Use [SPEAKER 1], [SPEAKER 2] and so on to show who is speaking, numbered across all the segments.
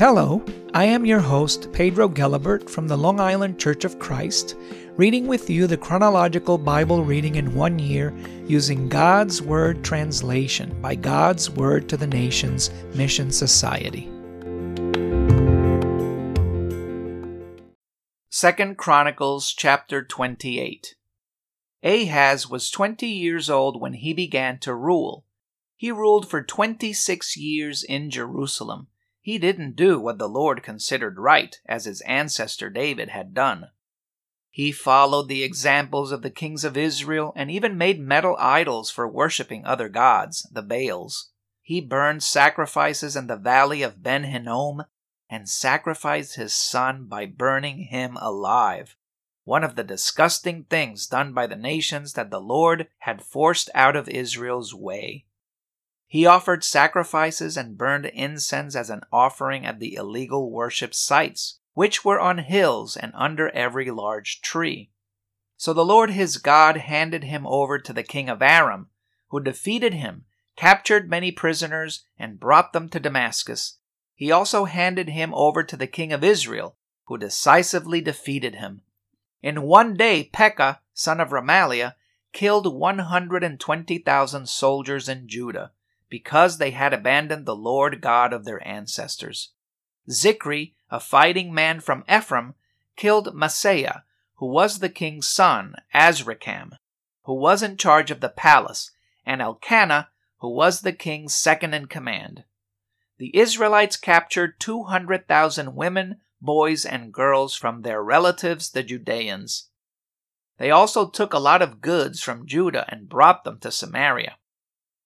[SPEAKER 1] Hello, I am your host, Pedro Gelibert from the Long Island Church of Christ, reading with you the chronological Bible reading in one year using God's Word translation by God's Word to the Nations Mission Society. Second Chronicles chapter 28 Ahaz was 20 years old when he began to rule. He ruled for 26 years in Jerusalem he didn't do what the Lord considered right, as his ancestor David had done. He followed the examples of the kings of Israel and even made metal idols for worshipping other gods, the Baals. He burned sacrifices in the valley of Ben Hinnom and sacrificed his son by burning him alive. One of the disgusting things done by the nations that the Lord had forced out of Israel's way. He offered sacrifices and burned incense as an offering at the illegal worship sites, which were on hills and under every large tree. So the Lord his God handed him over to the king of Aram, who defeated him, captured many prisoners, and brought them to Damascus. He also handed him over to the king of Israel, who decisively defeated him. In one day, Pekah, son of Remaliah, killed 120,000 soldiers in Judah because they had abandoned the Lord God of their ancestors. Zikri, a fighting man from Ephraim, killed Maaseiah, who was the king's son, Azrikam, who was in charge of the palace, and Elkanah, who was the king's second in command. The Israelites captured 200,000 women, boys, and girls from their relatives, the Judeans. They also took a lot of goods from Judah and brought them to Samaria.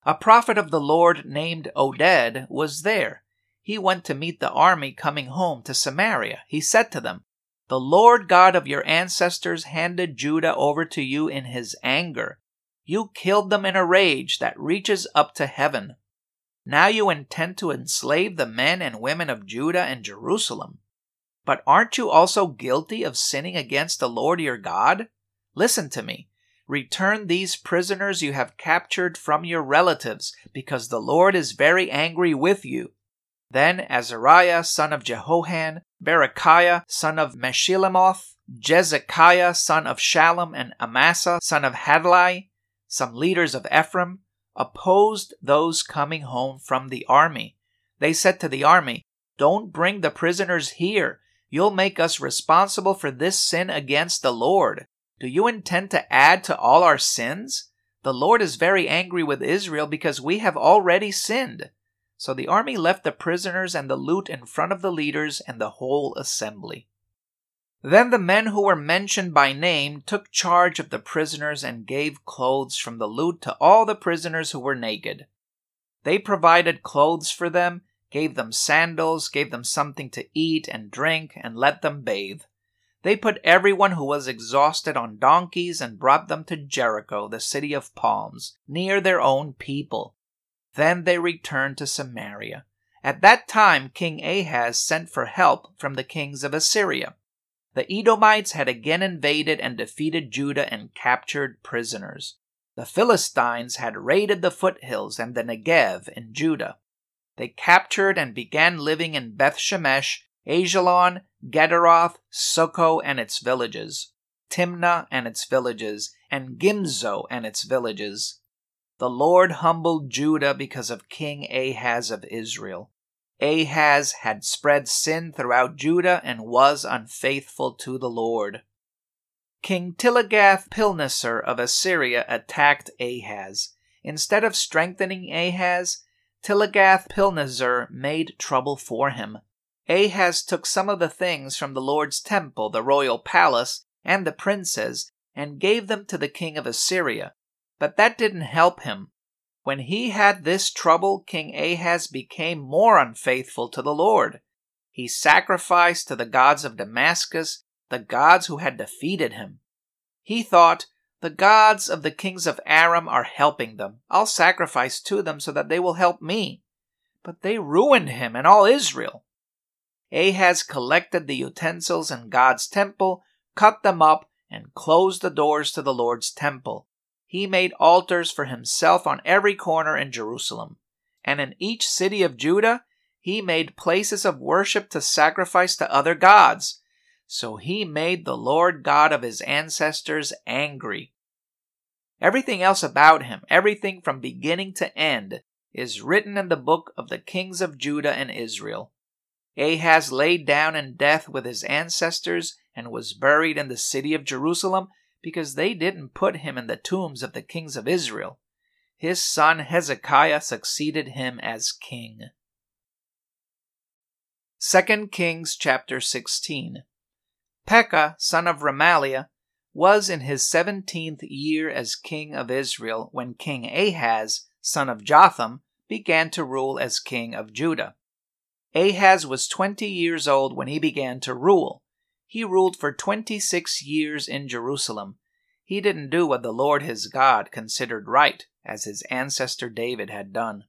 [SPEAKER 1] A prophet of the Lord named Oded was there. He went to meet the army coming home to Samaria. He said to them, The Lord God of your ancestors handed Judah over to you in his anger. You killed them in a rage that reaches up to heaven. Now you intend to enslave the men and women of Judah and Jerusalem. But aren't you also guilty of sinning against the Lord your God? Listen to me. Return these prisoners you have captured from your relatives, because the Lord is very angry with you. Then Azariah son of Jehohan, Berechiah son of Meshillemoth, Jezekiah son of Shallum, and Amasa son of Hadlai, some leaders of Ephraim, opposed those coming home from the army. They said to the army, Don't bring the prisoners here. You'll make us responsible for this sin against the Lord. Do you intend to add to all our sins? The Lord is very angry with Israel because we have already sinned. So the army left the prisoners and the loot in front of the leaders and the whole assembly. Then the men who were mentioned by name took charge of the prisoners and gave clothes from the loot to all the prisoners who were naked. They provided clothes for them, gave them sandals, gave them something to eat and drink, and let them bathe. They put everyone who was exhausted on donkeys and brought them to Jericho, the city of palms, near their own people. Then they returned to Samaria. At that time, King Ahaz sent for help from the kings of Assyria. The Edomites had again invaded and defeated Judah and captured prisoners. The Philistines had raided the foothills and the Negev in Judah. They captured and began living in Beth Shemesh, Aijalon, Gederoth, Socoh and its villages, Timnah and its villages, and Gimzo and its villages. The Lord humbled Judah because of King Ahaz of Israel. Ahaz had spread sin throughout Judah and was unfaithful to the Lord. King Tiglath-Pileser of Assyria attacked Ahaz. Instead of strengthening Ahaz, Tiglath-Pileser made trouble for him. Ahaz took some of the things from the Lord's temple, the royal palace, and the princes, and gave them to the king of Assyria. But that didn't help him. When he had this trouble, King Ahaz became more unfaithful to the Lord. He sacrificed to the gods of Damascus, the gods who had defeated him. He thought, the gods of the kings of Aram are helping them. I'll sacrifice to them so that they will help me. But they ruined him and all Israel. Ahaz collected the utensils in God's temple, cut them up, and closed the doors to the Lord's temple. He made altars for himself on every corner in Jerusalem. And in each city of Judah, he made places of worship to sacrifice to other gods. So he made the Lord God of his ancestors angry. Everything else about him, everything from beginning to end, is written in the book of the kings of Judah and Israel. Ahaz laid down in death with his ancestors and was buried in the city of Jerusalem because they didn't put him in the tombs of the kings of Israel. His son Hezekiah succeeded him as king. 2 Kings chapter 16 Pekah, son of Remaliah, was in his seventeenth year as king of Israel when King Ahaz, son of Jotham, began to rule as king of Judah. Ahaz was twenty years old when he began to rule. He ruled for twenty six years in Jerusalem. He didn't do what the Lord his God considered right, as his ancestor David had done.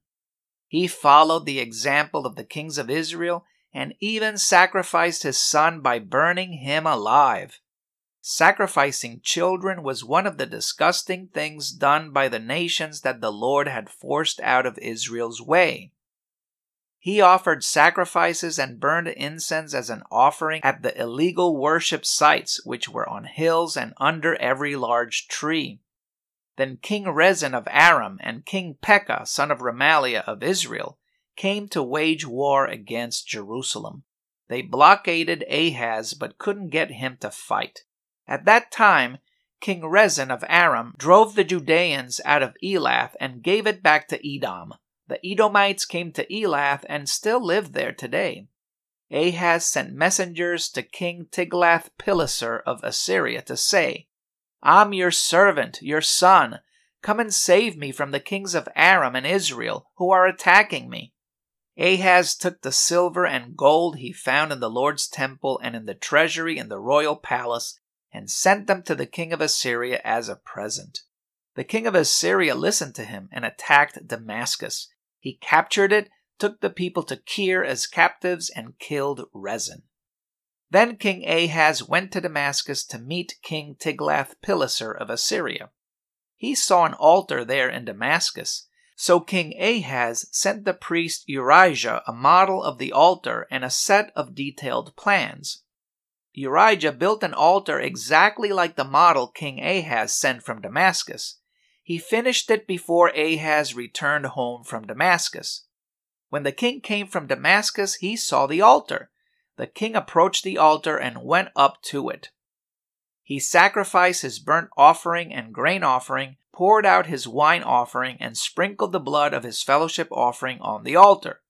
[SPEAKER 1] He followed the example of the kings of Israel and even sacrificed his son by burning him alive. Sacrificing children was one of the disgusting things done by the nations that the Lord had forced out of Israel's way. He offered sacrifices and burned incense as an offering at the illegal worship sites which were on hills and under every large tree. Then King Rezin of Aram and King Pekah, son of Remaliah of Israel, came to wage war against Jerusalem. They blockaded Ahaz but couldn't get him to fight. At that time, King Rezin of Aram drove the Judeans out of Elath and gave it back to Edom. The Edomites came to Elath and still live there today. Ahaz sent messengers to King Tiglath-Pileser of Assyria to say, I'm your servant, your son. Come and save me from the kings of Aram and Israel, who are attacking me. Ahaz took the silver and gold he found in the Lord's temple and in the treasury in the royal palace and sent them to the king of Assyria as a present. The king of Assyria listened to him and attacked Damascus. He captured it, took the people to Kir as captives, and killed Rezin. Then King Ahaz went to Damascus to meet King Tiglath-Pileser of Assyria. He saw an altar there in Damascus, so King Ahaz sent the priest Urijah a model of the altar and a set of detailed plans. Urijah built an altar exactly like the model King Ahaz sent from Damascus. He finished it before Ahaz returned home from Damascus. When the king came from Damascus, he saw the altar. The king approached the altar and went up to it. He sacrificed his burnt offering and grain offering, poured out his wine offering, and sprinkled the blood of his fellowship offering on the altar.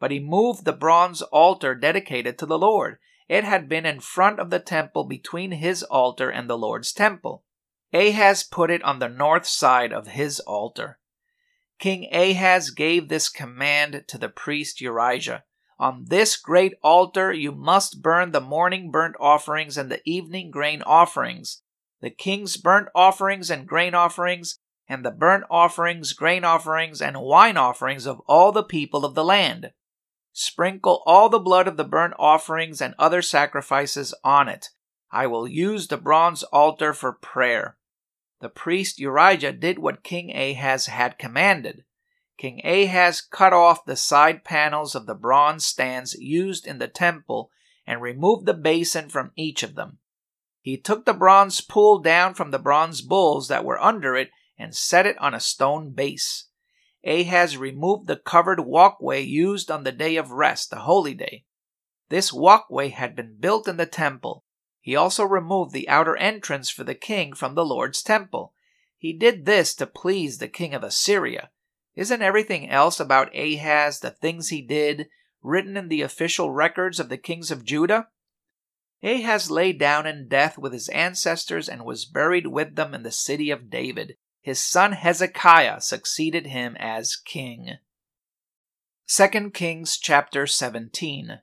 [SPEAKER 1] But he moved the bronze altar dedicated to the Lord it had been in front of the temple between his altar and the Lord's temple. Ahaz put it on the north side of his altar. King Ahaz gave this command to the priest Urijah On this great altar you must burn the morning burnt offerings and the evening grain offerings, the king's burnt offerings and grain offerings, and the burnt offerings, grain offerings, and wine offerings of all the people of the land. Sprinkle all the blood of the burnt offerings and other sacrifices on it. I will use the bronze altar for prayer. The priest Urijah did what King Ahaz had commanded. King Ahaz cut off the side panels of the bronze stands used in the temple and removed the basin from each of them. He took the bronze pool down from the bronze bulls that were under it and set it on a stone base. Ahaz removed the covered walkway used on the day of rest, the holy day. This walkway had been built in the temple. He also removed the outer entrance for the king from the Lord's temple. He did this to please the king of Assyria. Isn't everything else about Ahaz, the things he did, written in the official records of the kings of Judah? Ahaz lay down in death with his ancestors and was buried with them in the city of David his son Hezekiah succeeded him as king. 2 Kings chapter 17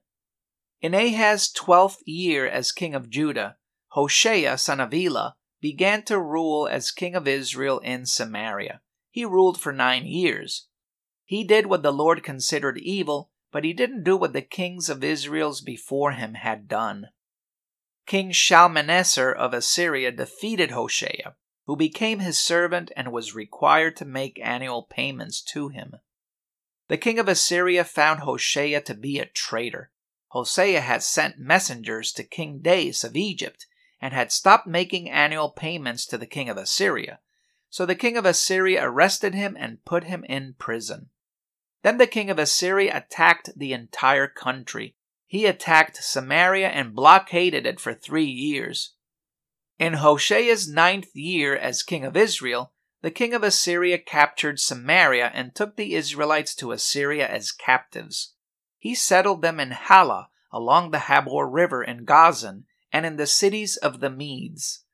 [SPEAKER 1] In Ahaz's twelfth year as king of Judah, Hoshea son of Elah began to rule as king of Israel in Samaria. He ruled for nine years. He did what the Lord considered evil, but he didn't do what the kings of Israel's before him had done. King Shalmaneser of Assyria defeated Hoshea who became his servant and was required to make annual payments to him. The king of Assyria found Hoshea to be a traitor. Hoshea had sent messengers to King Dais of Egypt and had stopped making annual payments to the king of Assyria. So the king of Assyria arrested him and put him in prison. Then the king of Assyria attacked the entire country. He attacked Samaria and blockaded it for three years. In Hoshea's ninth year as king of Israel, the king of Assyria captured Samaria and took the Israelites to Assyria as captives. He settled them in Halah, along the Habor River in Gozan, and in the cities of the Medes.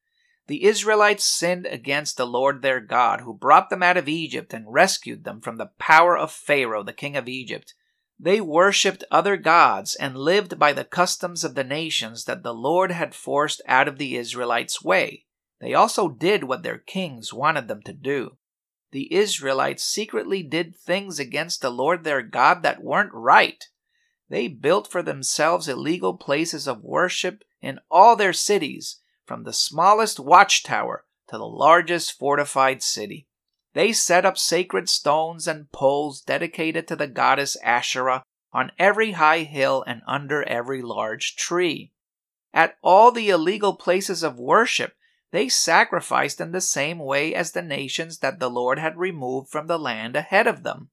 [SPEAKER 1] The Israelites sinned against the Lord their God, who brought them out of Egypt and rescued them from the power of Pharaoh, the king of Egypt. They worshipped other gods and lived by the customs of the nations that the Lord had forced out of the Israelites' way. They also did what their kings wanted them to do. The Israelites secretly did things against the Lord their God that weren't right. They built for themselves illegal places of worship in all their cities from the smallest watchtower to the largest fortified city. They set up sacred stones and poles dedicated to the goddess Asherah on every high hill and under every large tree. At all the illegal places of worship, they sacrificed in the same way as the nations that the Lord had removed from the land ahead of them.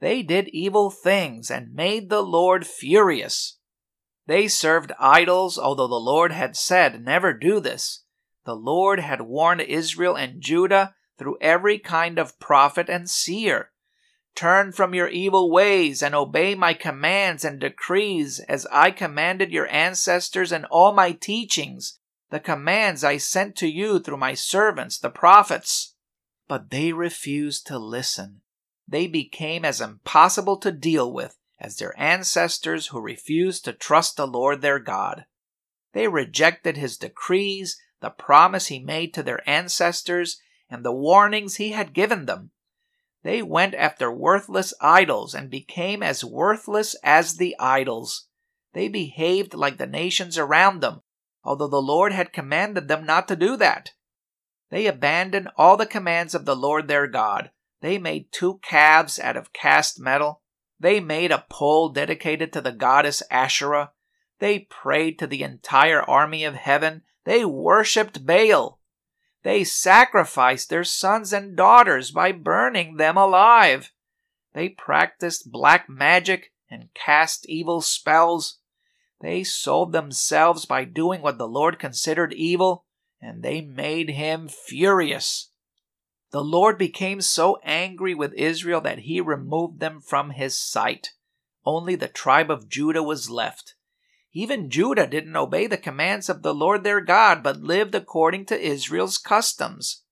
[SPEAKER 1] They did evil things and made the Lord furious. They served idols, although the Lord had said, Never do this. The Lord had warned Israel and Judah through every kind of prophet and seer. Turn from your evil ways and obey my commands and decrees as I commanded your ancestors and all my teachings, the commands I sent to you through my servants, the prophets. But they refused to listen. They became as impossible to deal with as their ancestors who refused to trust the Lord their God. They rejected his decrees, the promise he made to their ancestors, and the warnings he had given them. They went after worthless idols and became as worthless as the idols. They behaved like the nations around them, although the Lord had commanded them not to do that. They abandoned all the commands of the Lord their God. They made two calves out of cast metal they made a pole dedicated to the goddess Asherah. They prayed to the entire army of heaven. They worshipped Baal. They sacrificed their sons and daughters by burning them alive. They practiced black magic and cast evil spells. They sold themselves by doing what the Lord considered evil, and they made him furious. The Lord became so angry with Israel that he removed them from his sight. Only the tribe of Judah was left. Even Judah didn't obey the commands of the Lord their God, but lived according to Israel's customs.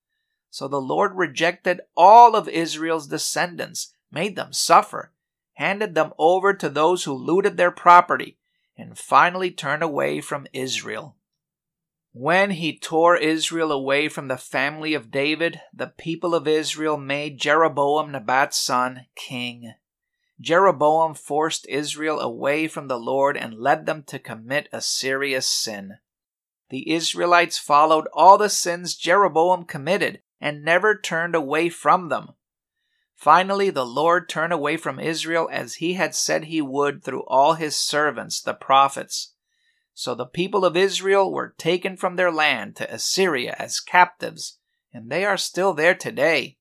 [SPEAKER 1] So the Lord rejected all of Israel's descendants, made them suffer, handed them over to those who looted their property, and finally turned away from Israel. When he tore Israel away from the family of David, the people of Israel made Jeroboam, Nebat's son, king. Jeroboam forced Israel away from the Lord and led them to commit a serious sin. The Israelites followed all the sins Jeroboam committed and never turned away from them. Finally, the Lord turned away from Israel as he had said he would through all his servants, the prophets. So the people of Israel were taken from their land to Assyria as captives, and they are still there today.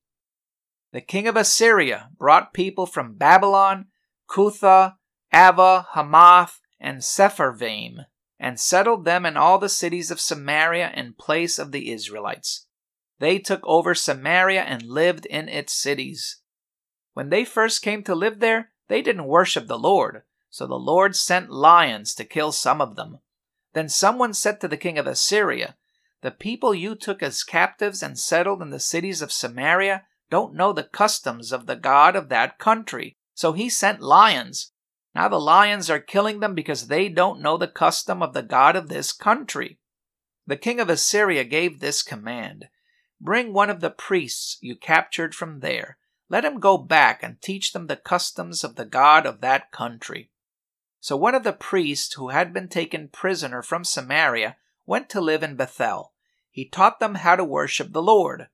[SPEAKER 1] The king of Assyria brought people from Babylon, Cutha, Ava, Hamath, and Sepharvaim, and settled them in all the cities of Samaria in place of the Israelites. They took over Samaria and lived in its cities. When they first came to live there, they didn't worship the Lord, so the Lord sent lions to kill some of them. Then someone said to the king of Assyria, The people you took as captives and settled in the cities of Samaria don't know the customs of the God of that country. So he sent lions. Now the lions are killing them because they don't know the custom of the God of this country. The king of Assyria gave this command Bring one of the priests you captured from there. Let him go back and teach them the customs of the God of that country. So one of the priests who had been taken prisoner from Samaria went to live in Bethel. He taught them how to worship the Lord.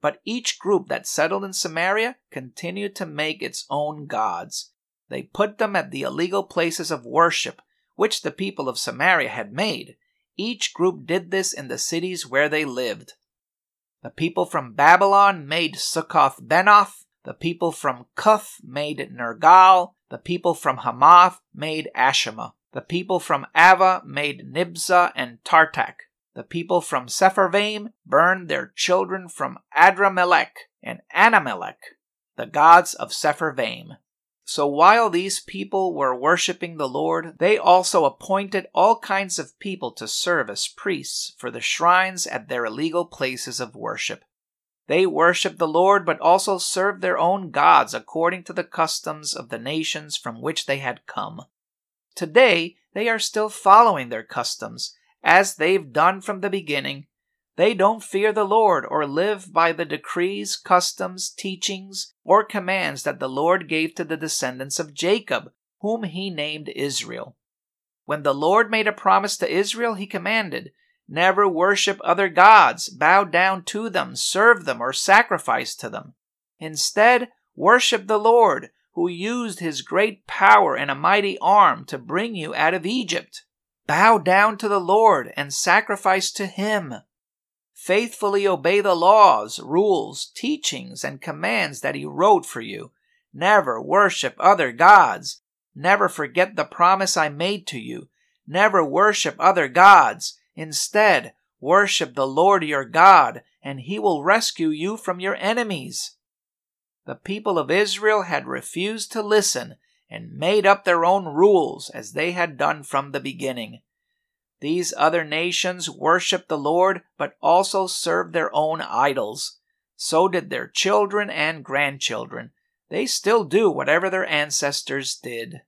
[SPEAKER 1] But each group that settled in Samaria continued to make its own gods. They put them at the illegal places of worship, which the people of Samaria had made. Each group did this in the cities where they lived. The people from Babylon made Succoth Benoth. The people from Cuth made Nergal. The people from Hamath made Ashima. The people from Ava made Nibzah and Tartak. The people from Sepharvaim burned their children from Adramelech and Anamelech, the gods of Sepharvaim. So while these people were worshiping the Lord, they also appointed all kinds of people to serve as priests for the shrines at their illegal places of worship. They worshiped the Lord, but also served their own gods according to the customs of the nations from which they had come. Today, they are still following their customs as they've done from the beginning. They don't fear the Lord or live by the decrees, customs, teachings, or commands that the Lord gave to the descendants of Jacob, whom he named Israel. When the Lord made a promise to Israel, he commanded, Never worship other gods, bow down to them, serve them, or sacrifice to them. Instead, worship the Lord, who used his great power and a mighty arm to bring you out of Egypt. Bow down to the Lord and sacrifice to Him. Faithfully obey the laws, rules, teachings, and commands that He wrote for you. Never worship other gods. Never forget the promise I made to you. Never worship other gods. Instead, worship the Lord your God, and He will rescue you from your enemies. The people of Israel had refused to listen and made up their own rules as they had done from the beginning. These other nations worshiped the Lord, but also served their own idols. So did their children and grandchildren. They still do whatever their ancestors did.